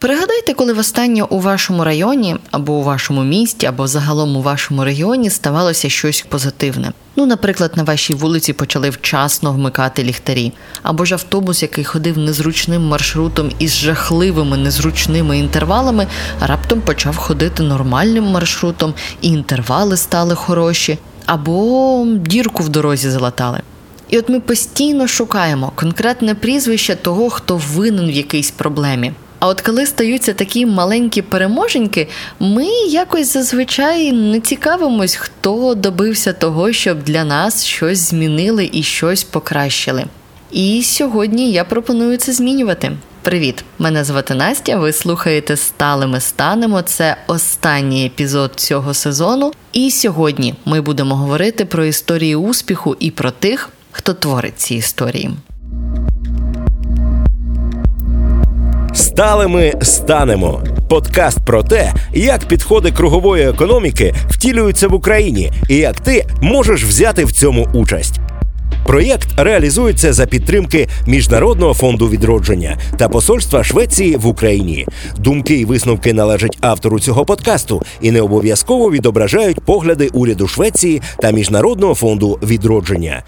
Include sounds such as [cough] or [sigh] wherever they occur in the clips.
Пригадайте, коли востаннє у вашому районі або у вашому місті, або загалом у вашому регіоні ставалося щось позитивне. Ну, наприклад, на вашій вулиці почали вчасно вмикати ліхтарі, або ж автобус, який ходив незручним маршрутом із жахливими незручними інтервалами, раптом почав ходити нормальним маршрутом, і інтервали стали хороші, або дірку в дорозі залатали. І от ми постійно шукаємо конкретне прізвище того, хто винен в якійсь проблемі. А от коли стаються такі маленькі переможеньки, ми якось зазвичай не цікавимось, хто добився того, щоб для нас щось змінили і щось покращили. І сьогодні я пропоную це змінювати. Привіт! Мене звати Настя. Ви слухаєте Сталими станемо. Це останній епізод цього сезону. І сьогодні ми будемо говорити про історії успіху і про тих, хто творить ці історії. Сталими станемо. Подкаст про те, як підходи кругової економіки втілюються в Україні і як ти можеш взяти в цьому участь. Проєкт реалізується за підтримки Міжнародного фонду відродження та посольства Швеції в Україні. Думки і висновки належать автору цього подкасту і не обов'язково відображають погляди уряду Швеції та Міжнародного фонду відродження.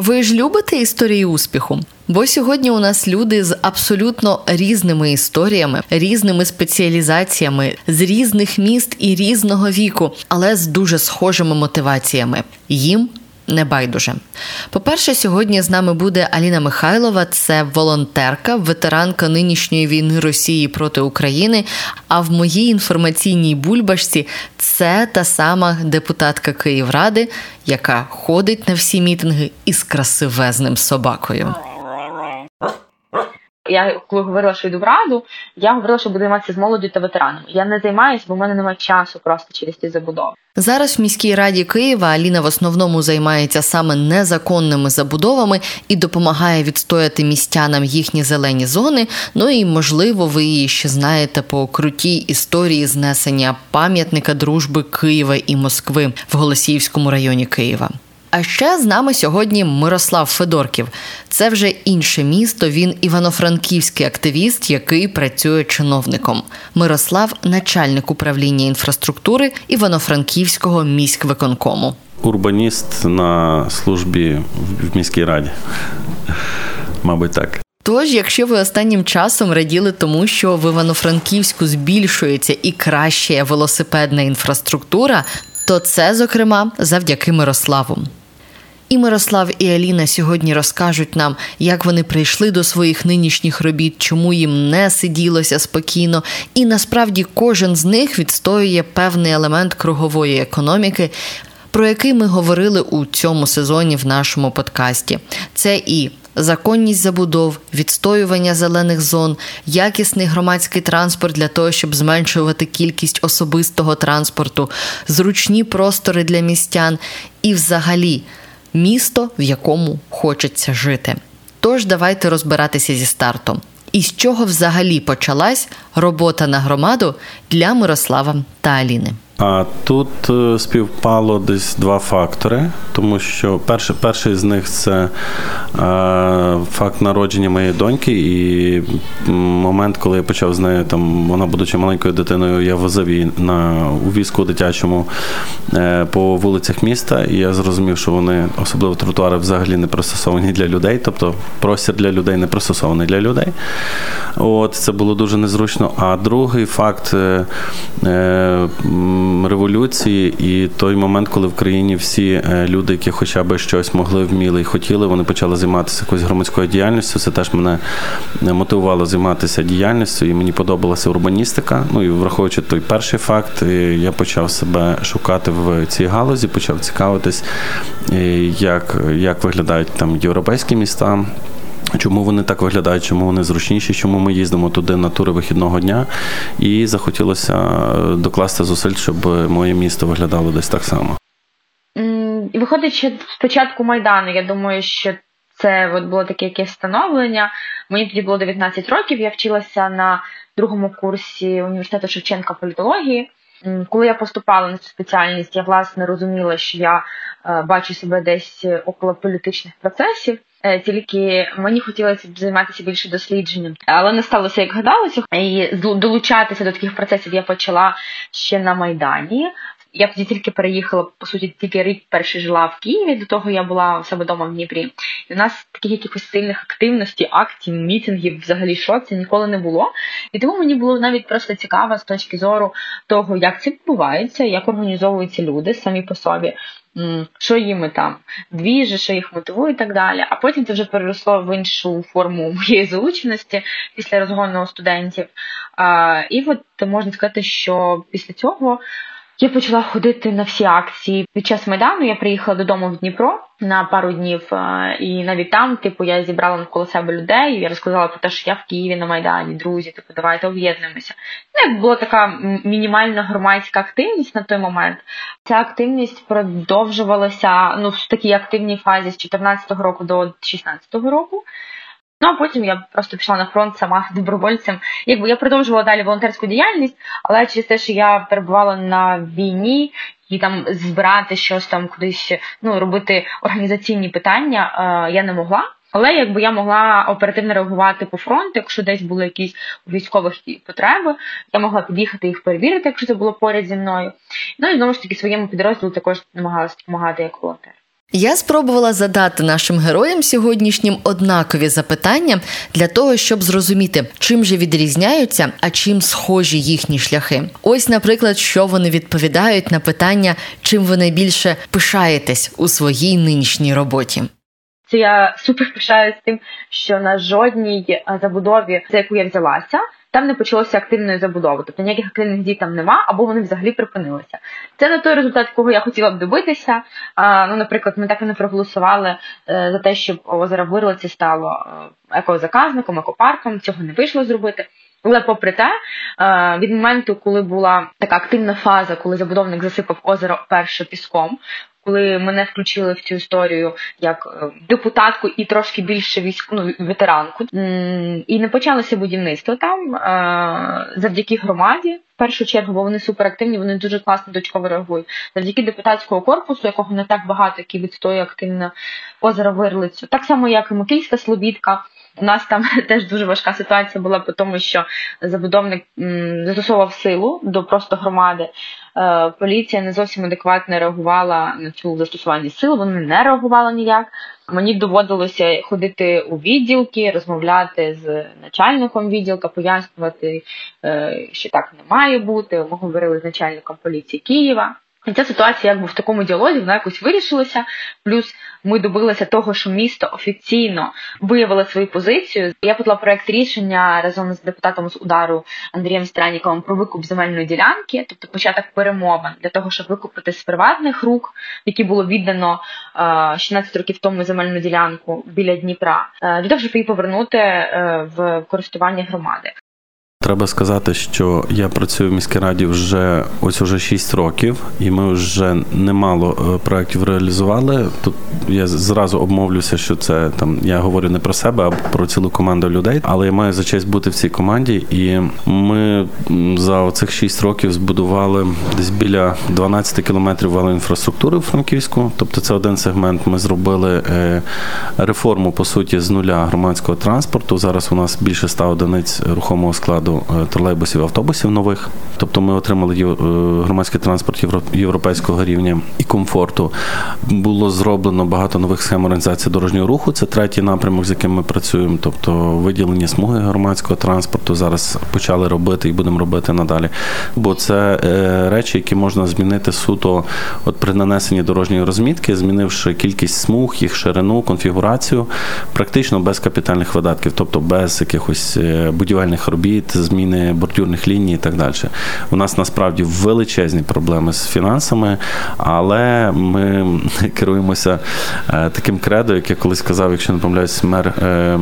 Ви ж любите історії успіху? Бо сьогодні у нас люди з абсолютно різними історіями, різними спеціалізаціями, з різних міст і різного віку, але з дуже схожими мотиваціями. Їм не байдуже. По-перше, сьогодні з нами буде Аліна Михайлова, це волонтерка, ветеранка нинішньої війни Росії проти України. А в моїй інформаційній бульбашці це та сама депутатка Київради, яка ходить на всі мітинги із красивезним собакою. Я коли говорила, що йду в раду, я говорила, що буду займатися з молоддю та ветеранами. Я не займаюся, бо в мене немає часу просто через ті забудови. Зараз в міській раді Києва Аліна в основному займається саме незаконними забудовами і допомагає відстояти містянам їхні зелені зони. Ну і можливо, ви її ще знаєте по крутій історії знесення пам'ятника дружби Києва і Москви в Голосіївському районі Києва. А ще з нами сьогодні Мирослав Федорків. Це вже інше місто. Він івано-франківський активіст, який працює чиновником. Мирослав начальник управління інфраструктури Івано-Франківського міськвиконкому. Урбаніст на службі в міській раді. Мабуть, так. Тож, якщо ви останнім часом раділи тому, що в Івано-Франківську збільшується і кращає велосипедна інфраструктура, то це, зокрема, завдяки Мирославу. І Мирослав і Аліна сьогодні розкажуть нам, як вони прийшли до своїх нинішніх робіт, чому їм не сиділося спокійно, і насправді кожен з них відстоює певний елемент кругової економіки. Про який ми говорили у цьому сезоні в нашому подкасті, це і законність забудов, відстоювання зелених зон, якісний громадський транспорт для того, щоб зменшувати кількість особистого транспорту, зручні простори для містян і, взагалі, місто, в якому хочеться жити. Тож давайте розбиратися зі стартом. І з чого взагалі почалась робота на громаду для Мирослава та Аліни. А тут е, співпало десь два фактори, тому що перший перший з них це е, факт народження моєї доньки, і момент, коли я почав з нею там, вона, будучи маленькою дитиною, я возив її на у візку дитячому е, по вулицях міста, і я зрозумів, що вони, особливо тротуари, взагалі не пристосовані для людей, тобто простір для людей не пристосований для людей. От це було дуже незручно. А другий факт. Е, революції і той момент, коли в країні всі е, люди, які хоча б щось могли, вміли і хотіли, вони почали займатися якоюсь громадською діяльністю. Це теж мене е, мотивувало займатися діяльністю, і мені подобалася урбаністика. Ну і враховуючи той перший факт, е, я почав себе шукати в цій галузі, почав цікавитись, як, як виглядають там європейські міста. Чому вони так виглядають, чому вони зручніші, чому ми їздимо туди на тури вихідного дня, і захотілося докласти зусиль, щоб моє місто виглядало десь так само. Виходить, що спочатку Майдану, я думаю, що це от було таке якесь становлення. Мені тоді було 19 років, я вчилася на другому курсі університету Шевченка політології. Коли я поступала на цю спеціальність, я власне розуміла, що я е, бачу себе десь около політичних процесів. Е, тільки мені хотілося б займатися більше дослідженням, але не сталося, як гадалося, і долучатися до таких процесів я почала ще на майдані. Я тоді тільки переїхала, по суті, тільки рік перший жила в Києві. До того я була себе вдома в Дніпрі. І у нас таких якихось сильних активностей, акцій, мітингів, взагалі що це ніколи не було. І тому мені було навіть просто цікаво з точки зору того, як це відбувається, як організовуються люди самі по собі. Що їм там двіжі, що їх мотивує і так далі. А потім це вже переросло в іншу форму моєї залученості після розгону студентів. І от можна сказати, що після цього я почала ходити на всі акції. Під час майдану я приїхала додому в Дніпро на пару днів, е, і навіть там, типу, я зібрала навколо себе людей. Я розказала про те, що я в Києві на Майдані, друзі, типу, давайте об'єднуємося. Ну, як була така мінімальна громадська активність на той момент. Ця активність продовжувалася ну в такій активній фазі з 14 року до 16 року. Ну а потім я просто пішла на фронт сама [laughs] добровольцем. Якби я продовжувала далі волонтерську діяльність, але через те, що я перебувала на війні і там збирати щось там кудись, ну робити організаційні питання, е, я не могла. Але якби я могла оперативно реагувати по фронту, якщо десь були якісь військових потреби, я могла під'їхати їх перевірити, якщо це було поряд зі мною. Ну і знову ж таки своєму підрозділу також намагалася допомагати як волонтер. Я спробувала задати нашим героям сьогоднішнім однакові запитання для того, щоб зрозуміти, чим же відрізняються, а чим схожі їхні шляхи. Ось, наприклад, що вони відповідають на питання, чим ви найбільше пишаєтесь у своїй нинішній роботі. Це я супер пишаюсь тим, що на жодній забудові, за яку я взялася, там не почалося активної забудови. Тобто ніяких активних дій там нема, або вони взагалі припинилися. Це не той результат, якого я хотіла б добитися. Ну, наприклад, ми так і не проголосували е, за те, щоб озеро Вирлиці стало е, екозаказником, екопарком. Цього не вийшло зробити. Але попри те, е, від моменту, коли була така активна фаза, коли забудовник засипав озеро перше піском, коли мене включили в цю історію як е, депутатку і трошки більше військ... ну, ветеранку, і не почалося будівництво там е, завдяки громаді. В першу чергу, бо вони суперактивні, вони дуже класно дочково реагують. Завдяки депутатського корпусу, якого не так багато, який відстоює активно озеро Вирлицю. Так само, як і Микільська Слобідка. У нас там [laughs] теж дуже важка ситуація була, по тому що забудовник застосовував силу до просто громади. Е, поліція не зовсім адекватно реагувала на цю застосування сил, вони не реагували ніяк. Мені доводилося ходити у відділки, розмовляти з начальником відділка, пояснювати, е, що так не має бути. Ми говорили з начальником поліції Києва. І ця ситуація якби в такому діалозі вона якось вирішилася. Плюс ми добилися того, що місто офіційно виявило свою позицію. Я подала проект рішення разом з депутатом з удару Андрієм Страніковим про викуп земельної ділянки, тобто початок перемовин для того, щоб викупити з приватних рук, які було віддано 16 років тому земельну ділянку біля Дніпра, е, для того, щоб її повернути е, в користування громади. Треба сказати, що я працюю в міській раді вже ось уже 6 років, і ми вже немало е, проєктів реалізували. Тут я зразу обмовлюся, що це там я говорю не про себе, а про цілу команду людей. Але я маю за честь бути в цій команді, і ми за цих 6 років збудували десь біля 12 кілометрів велоінфраструктури в Франківську. Тобто, це один сегмент. Ми зробили е, реформу по суті з нуля громадського транспорту. Зараз у нас більше 100 одиниць рухомого складу складу е, тролейбусів, автобусів нових. Тобто ми отримали е, громадський транспорт європейського рівня і комфорту. Було зроблено багато нових схем організації дорожнього руху. Це третій напрямок, з яким ми працюємо. Тобто виділення смуги громадського транспорту зараз почали робити і будемо робити надалі. Бо це е, речі, які можна змінити суто от при нанесенні дорожньої розмітки, змінивши кількість смуг, їх ширину, конфігурацію, практично без капітальних видатків, тобто без якихось будівельних робіт, зміни бордюрних ліній і так далі. У нас насправді величезні проблеми з фінансами, але ми [laughs] керуємося е, таким кредо, як я колись казав, якщо не помиляюсь, мер е,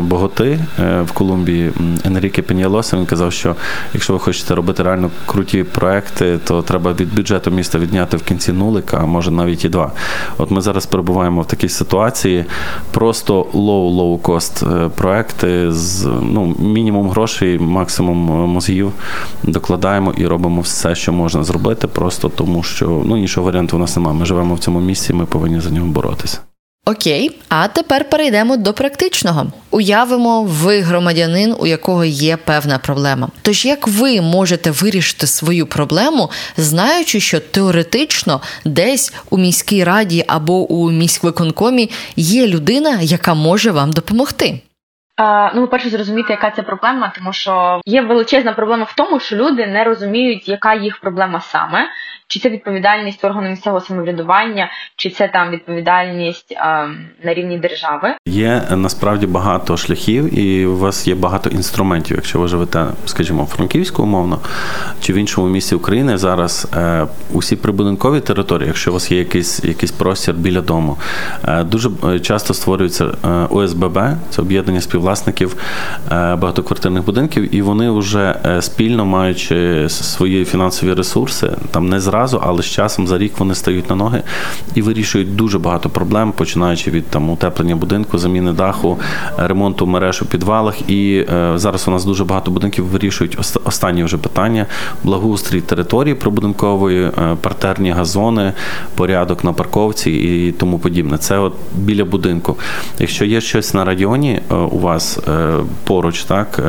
Боготи е, в Колумбії Енріке Пенєлоса, він казав, що якщо ви хочете робити реально круті проекти, то треба від бюджету міста відняти в кінці нулика, а може навіть і два. От ми зараз перебуваємо в такій ситуації. Просто low-low cost проекти з ну, мінімум грошей максимум е, мозгів докладаємо і робимо все, що можна зробити, просто тому що ну іншого варіанту у нас немає. Ми живемо в цьому місці, ми повинні за нього боротися. Окей, а тепер перейдемо до практичного. Уявимо, ви громадянин, у якого є певна проблема. Тож як ви можете вирішити свою проблему, знаючи, що теоретично десь у міській раді або у міськвиконкомі є людина, яка може вам допомогти? Ну, по-перше, зрозуміти, яка це проблема, тому що є величезна проблема в тому, що люди не розуміють, яка їх проблема саме, чи це відповідальність органу місцевого самоврядування, чи це там відповідальність а, на рівні держави. Є насправді багато шляхів, і у вас є багато інструментів. Якщо ви живете, скажімо, в Франківську умовно чи в іншому місці України зараз е, усі прибудинкові території, якщо у вас є якийсь якийсь простір біля дому, е, дуже е, часто створюється е, ОСББ, це об'єднання співвласників е, багатоквартирних будинків, і вони вже е, спільно маючи свої фінансові ресурси, там не зразу, але з часом за рік вони стають на ноги і вирішують дуже багато проблем, починаючи від там утеплення будинку, заміни даху, ремонту мереж у підвалах. І е, зараз у нас дуже багато будинків вирішують останні вже питання: благоустрій території прибудинкової, е, партерні газони, порядок на парковці і тому подібне. Це от біля будинку. Якщо є щось на районі е, у вас поруч, так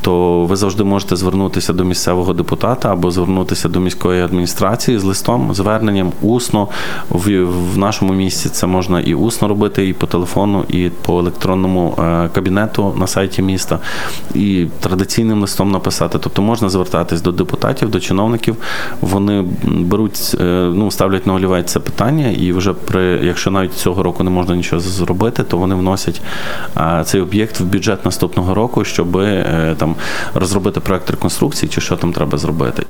то ви завжди можете звернутися до місцевого депутата або звернутися до міської адміністрації з листом, зверненням усно в, в нашому місці. Це можна і усно робити, і по телефону, і по електронному е, кабінету на сайті міста, і традиційним листом написати. Тобто можна звертатись до депутатів, до чиновників. Вони беруть, е, ну ставлять на олівець це питання, і вже при якщо навіть цього року не можна нічого зробити, то вони вносять е, цей об'єкт в бюджет наступного року, щоб там розробити проект реконструкції, чи що там треба зробити.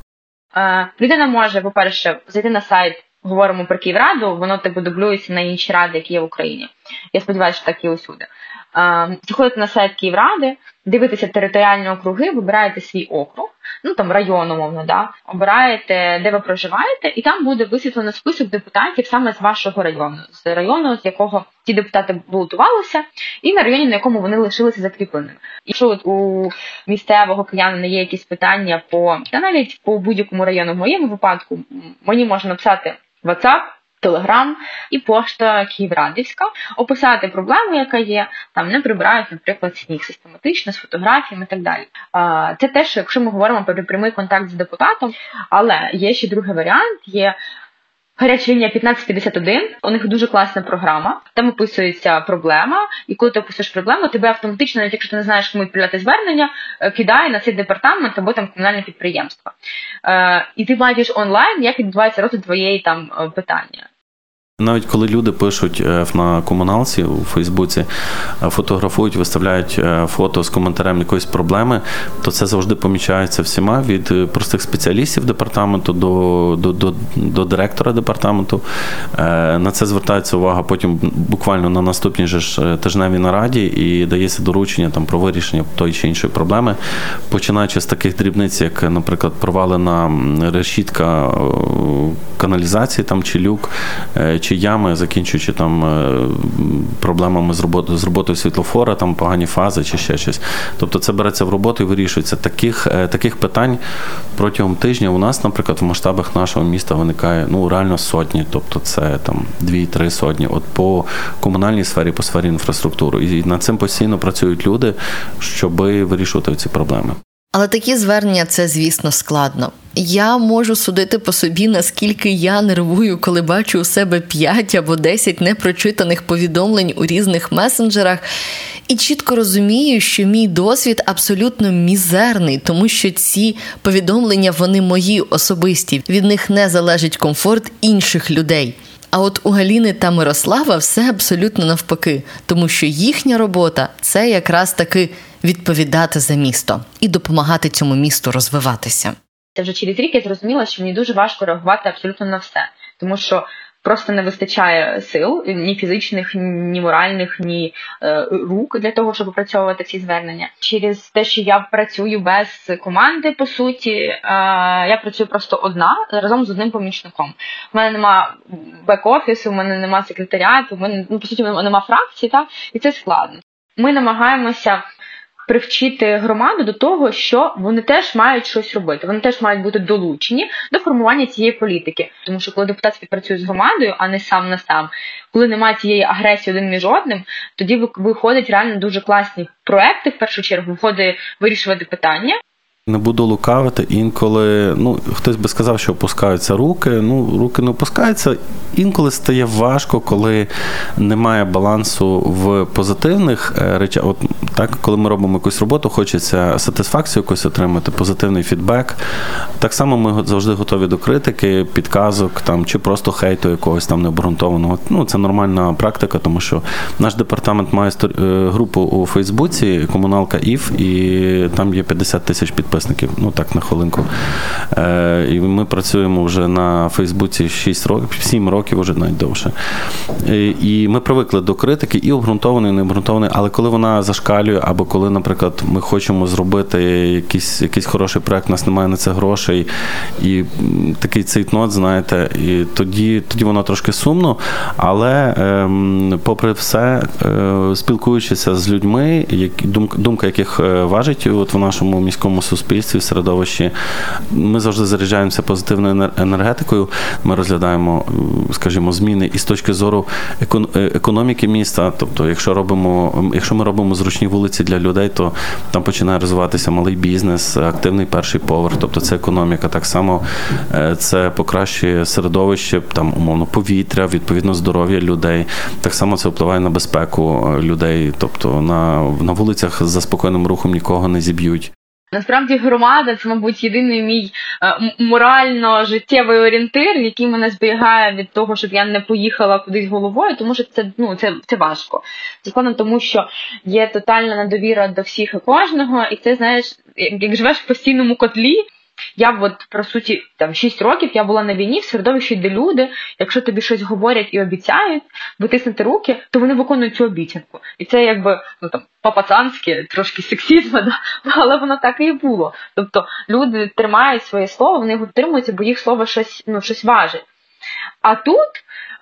Людина може, по-перше, зайти на сайт говоримо про Київраду, воно типу дублюється на інші ради, які є в Україні. Я сподіваюся, що так і усюди. Заходите на сайт Київради, дивитеся територіальні округи, вибираєте свій округ, ну там район, умовно, да, обираєте, де ви проживаєте, і там буде висвітлено список депутатів саме з вашого району, з району, з якого ті депутати балотувалися, і на районі, на якому вони лишилися закріпленими. Якщо от у місцевого киянина є якісь питання по та навіть по будь-якому району, в моєму випадку мені можна написати WhatsApp, Телеграм і пошта Київрадівська, описати проблему, яка є, там не прибирають, наприклад, сніг систематично з фотографіями і так далі. Це теж, якщо ми говоримо про прямий контакт з депутатом, але є ще другий варіант: є Гаряча лінія 1551, у них дуже класна програма. Там описується проблема, і коли ти описуєш проблему, тебе автоматично, навіть якщо ти не знаєш, кому відправляти звернення, е, кидає на цей департамент або там комунальне підприємство. Е, І ти бачиш онлайн, як відбувається розгляд твоєї там е, питання. Навіть коли люди пишуть е, на комуналці у Фейсбуці, е, фотографують, виставляють е, фото з коментарем якоїсь проблеми, то це завжди помічається всіма від простих спеціалістів департаменту до до, до, до директора департаменту. На це звертається увага потім буквально на наступній же тижневій нараді і дається доручення там про вирішення тої чи іншої проблеми, починаючи з таких дрібниць, як, наприклад, провалена решітка каналізації там чи люк. чи чи ями, закінчуючи там е, проблемами з роботою з роботою світлофора, там погані фази чи ще щось. Тобто це береться в роботу і вирішується. Таких е, таких питань протягом тижня у нас, наприклад, в масштабах нашого міста виникає ну реально сотні, тобто це там дві-три сотні. От по комунальній сфері, по сфері інфраструктури. І над цим постійно працюють люди, щоб вирішувати ці проблеми. Але такі звернення це, звісно, складно. Я можу судити по собі, наскільки я нервую, коли бачу у себе 5 або 10 непрочитаних повідомлень у різних месенджерах, і чітко розумію, що мій досвід абсолютно мізерний, тому що ці повідомлення вони мої особисті, від них не залежить комфорт інших людей. А от у Галіни та Мирослава все абсолютно навпаки, тому що їхня робота це якраз таки відповідати за місто і допомагати цьому місту розвиватися. Це вже через рік я зрозуміла, що мені дуже важко реагувати абсолютно на все, тому що просто не вистачає сил ні фізичних, ні моральних, ні е, рук для того, щоб опрацьовувати ці звернення. Через те, що я працюю без команди, по суті, е, я працюю просто одна разом з одним помічником. У мене нема бек-офісу, у мене нема секретаріату, у мене ну по суті нема фракції, так і це складно. Ми намагаємося привчити громаду до того, що вони теж мають щось робити. Вони теж мають бути долучені до формування цієї політики. Тому що коли депутат співпрацює з громадою, а не сам на сам, коли немає цієї агресії один між одним, тоді виходять реально дуже класні проекти. В першу чергу виходить вирішувати питання. Не буду лукавити, інколи ну хтось би сказав, що опускаються руки. Ну, руки не опускаються. Інколи стає важко, коли немає балансу в позитивних е, речах. От так, коли ми робимо якусь роботу, хочеться сатисфакцію якусь отримати, позитивний фідбек. Так само ми завжди готові до критики, підказок там чи просто хейту якогось там необґрунтованого. Ну це нормальна практика, тому що наш департамент має е, групу у Фейсбуці, комуналка ІФ, і там є 50 тисяч підписів підписників. Ну так на хвилинку. Е, І ми працюємо вже на Фейсбуці 6 років, 7 років, вже навіть довше. І, і ми привикли до критики і обґрунтованої, і не обґрунтованої, але коли вона зашкалює, або коли, наприклад, ми хочемо зробити якийсь якийсь хороший проект, у нас немає на це грошей, і такий цейтнот, знаєте, і тоді тоді воно трошки сумно. Але е, попри все, е, спілкуючися з людьми, які думка, думка яких е, важить от в нашому міському суспільстві, суспільстві, в середовищі. Ми завжди заряджаємося позитивною енергетикою. Ми розглядаємо, скажімо, зміни і з точки зору е, економіки міста. Тобто, якщо робимо, якщо ми робимо зручні вулиці для людей, то там починає розвиватися малий бізнес, активний перший поверх, тобто це економіка. Так само е, це покращує середовище, там умовно повітря, відповідно здоров'я людей. Так само це впливає на безпеку е, людей, тобто на, на вулицях за спокійним рухом нікого не зіб'ють. Насправді громада це, мабуть, єдиний мій е, морально життєвий орієнтир, який мене зберігає від того, щоб я не поїхала кудись головою, тому що це ну це це важко. Це складно, тому що є тотальна недовіра до всіх і кожного, і ти знаєш, як живеш в постійному котлі. Я от, по суті, там 6 років я була на війні в середовищі, де люди, якщо тобі щось говорять і обіцяють витиснути руки, то вони виконують цю обіцянку. І це якби ну там по-пацанськи, трошки сексізм, [laughs] да? але воно так і було. Тобто люди тримають своє слово, вони його тримуються, бо їх слово щось ну, щось важить. А тут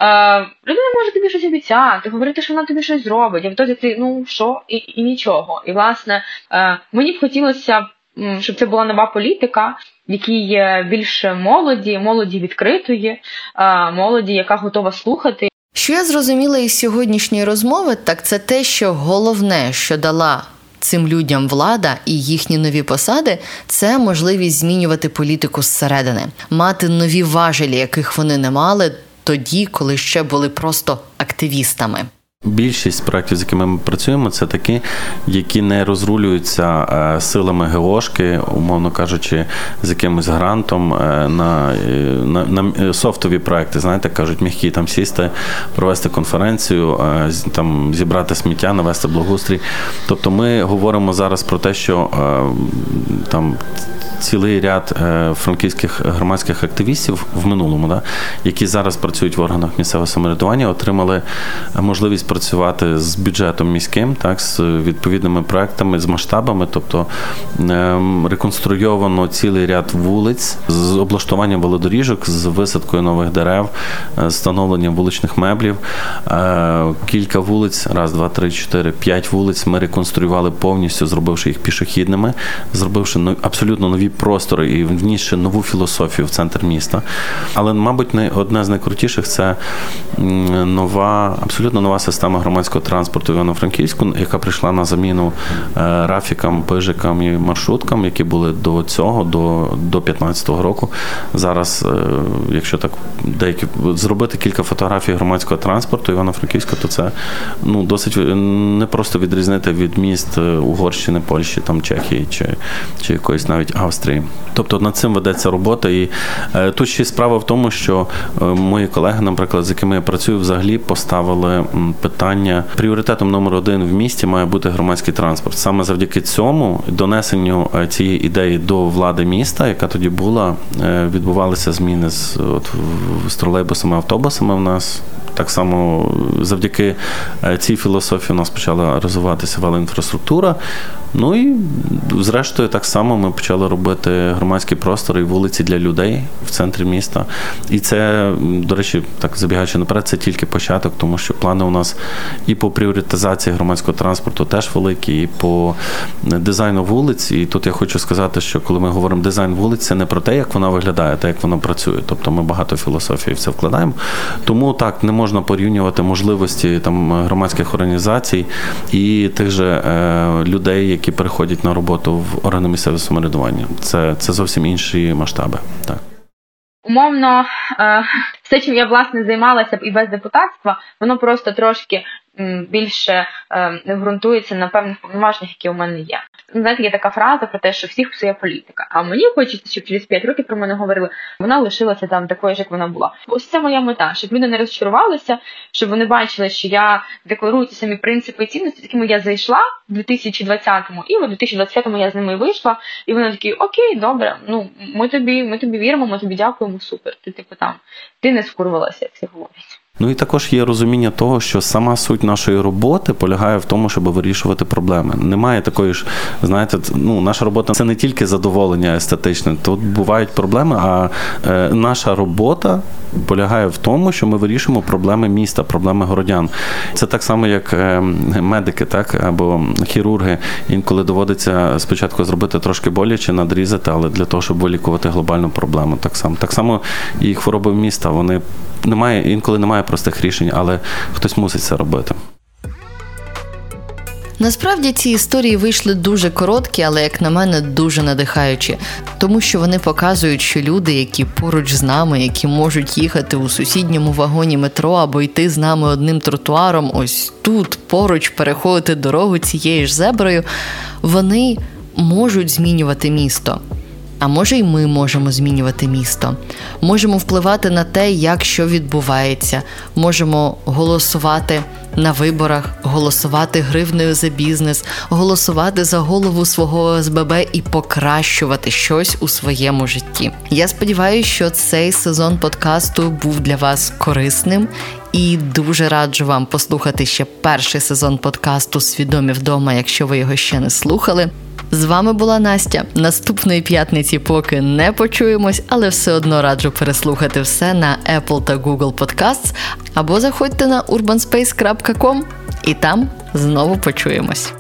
е, людина може тобі щось обіцяти, говорити, що вона тобі щось зробить, а в ти ну що, і і нічого. І власне е, мені б хотілося щоб це була нова політика, в якій більше молоді, молоді відкритої, молоді, яка готова слухати. Що я зрозуміла із сьогоднішньої розмови, так це те, що головне, що дала цим людям влада і їхні нові посади, це можливість змінювати політику зсередини, мати нові важелі, яких вони не мали тоді, коли ще були просто активістами. Більшість проєктів, з якими ми працюємо, це такі, які не розрулюються е, силами ГОшки, умовно кажучи, з якимось грантом е, на е, на, на софтові проекти, знаєте, кажуть, м'які там сісти, провести конференцію, там зібрати сміття, навести благоустрій. Тобто ми говоримо зараз про те, що там цілий ряд е, франківських громадських активістів в минулому, да, які зараз працюють в органах місцевого самоврядування, отримали можливість працювати з бюджетом міським, так, з відповідними проектами, з масштабами, тобто ем, реконструйовано цілий ряд вулиць з облаштуванням велодоріжок, з висадкою нових дерев, е, встановленням вуличних меблів. Е, кілька вулиць, раз, два, три, чотири, п'ять вулиць. Ми реконструювали повністю, зробивши їх пішохідними, зробивши абсолютно нові простори і внісши нову філософію в центр міста. Але, мабуть, одне з найкрутіших це нова, абсолютно нова система громадського транспорту в Івано-Франківську, яка прийшла на заміну е, рафікам, пижикам і маршруткам, які були до цього, до до 15-го року. Зараз, е, якщо так деякі зробити кілька фотографій громадського транспорту Івано-Франківська, то це ну досить не просто відрізнити від міст е, Угорщини, Польщі, там Чехії чи, чи якоїсь навіть Австрії. Австрії. Тобто над цим ведеться робота. І е, тут ще справа в тому, що е, мої колеги, наприклад, з якими я працюю, взагалі поставили питання пріоритетом номер один в місті має бути громадський транспорт. Саме завдяки цьому донесенню е, цієї ідеї до влади міста, яка тоді була, відбувалися зміни з от з тролейбусами, автобусами. В нас Так само завдяки е, цій філософії у нас почала розвиватися велоінфраструктура. Ну і зрештою, так само ми почали робити громадські простори і вулиці для людей в центрі міста. І це, до речі, так забігаючи наперед, це тільки початок, тому що плани у нас і по пріоритизації громадського транспорту теж великі, і по дизайну вулиць. І тут я хочу сказати, що коли ми говоримо дизайн вулиць, це не про те, як вона виглядає, а те, як вона працює. Тобто ми багато філософії в це вкладаємо. Тому так не можна порівнювати можливості там громадських організацій і тих же е, людей, які переходять на роботу в органи місцевого самоврядування. Це це зовсім інші масштаби. Так. Умовно, е, все, чим я власне займалася і без депутатства, воно просто трошки більше е, ґрунтується на певних повноваженнях, які у мене є. Знаєте, є така фраза про те, що всіх псує політика. А мені хочеться, щоб через 5 років про мене говорили, вона лишилася там такою, ж, як вона була. Ось це моя мета, щоб люди не розчарувалися, щоб вони бачили, що я декларую ті самі принципи і цінності, з якими я зайшла в 2020-му, і в 2025-му я з ними вийшла, і вони такі, окей, добре, ну ми тобі, ми тобі віримо, ми тобі дякуємо, супер. Ти типу там ти не скурвалася, як всі говорять. Ну і також є розуміння того, що сама суть нашої роботи полягає в тому, щоб вирішувати проблеми. Немає такої ж, знаєте, ну наша робота це не тільки задоволення естетичне. Тут бувають проблеми, а е, наша робота полягає в тому, що ми вирішуємо проблеми міста, проблеми городян. Це так само, як е, медики, так або хірурги. Інколи доводиться спочатку зробити трошки боляче, надрізати, але для того, щоб вилікувати глобальну проблему. Так само, так само і хвороби міста. Вони немає інколи немає простих рішень, але хтось мусить це робити. Насправді ці історії вийшли дуже короткі, але, як на мене, дуже надихаючі, тому що вони показують, що люди, які поруч з нами, які можуть їхати у сусідньому вагоні метро або йти з нами одним тротуаром, ось тут поруч переходити дорогу цією ж зеброю, вони можуть змінювати місто. А може, й ми можемо змінювати місто, можемо впливати на те, як що відбувається, можемо голосувати на виборах, голосувати гривнею за бізнес, голосувати за голову свого ОСББ і покращувати щось у своєму житті. Я сподіваюся, що цей сезон подкасту був для вас корисним. І дуже раджу вам послухати ще перший сезон подкасту Свідомі вдома, якщо ви його ще не слухали. З вами була Настя. Наступної п'ятниці поки не почуємось, але все одно раджу переслухати все на Apple та Google Podcasts або заходьте на urbanspace.com і там знову почуємось.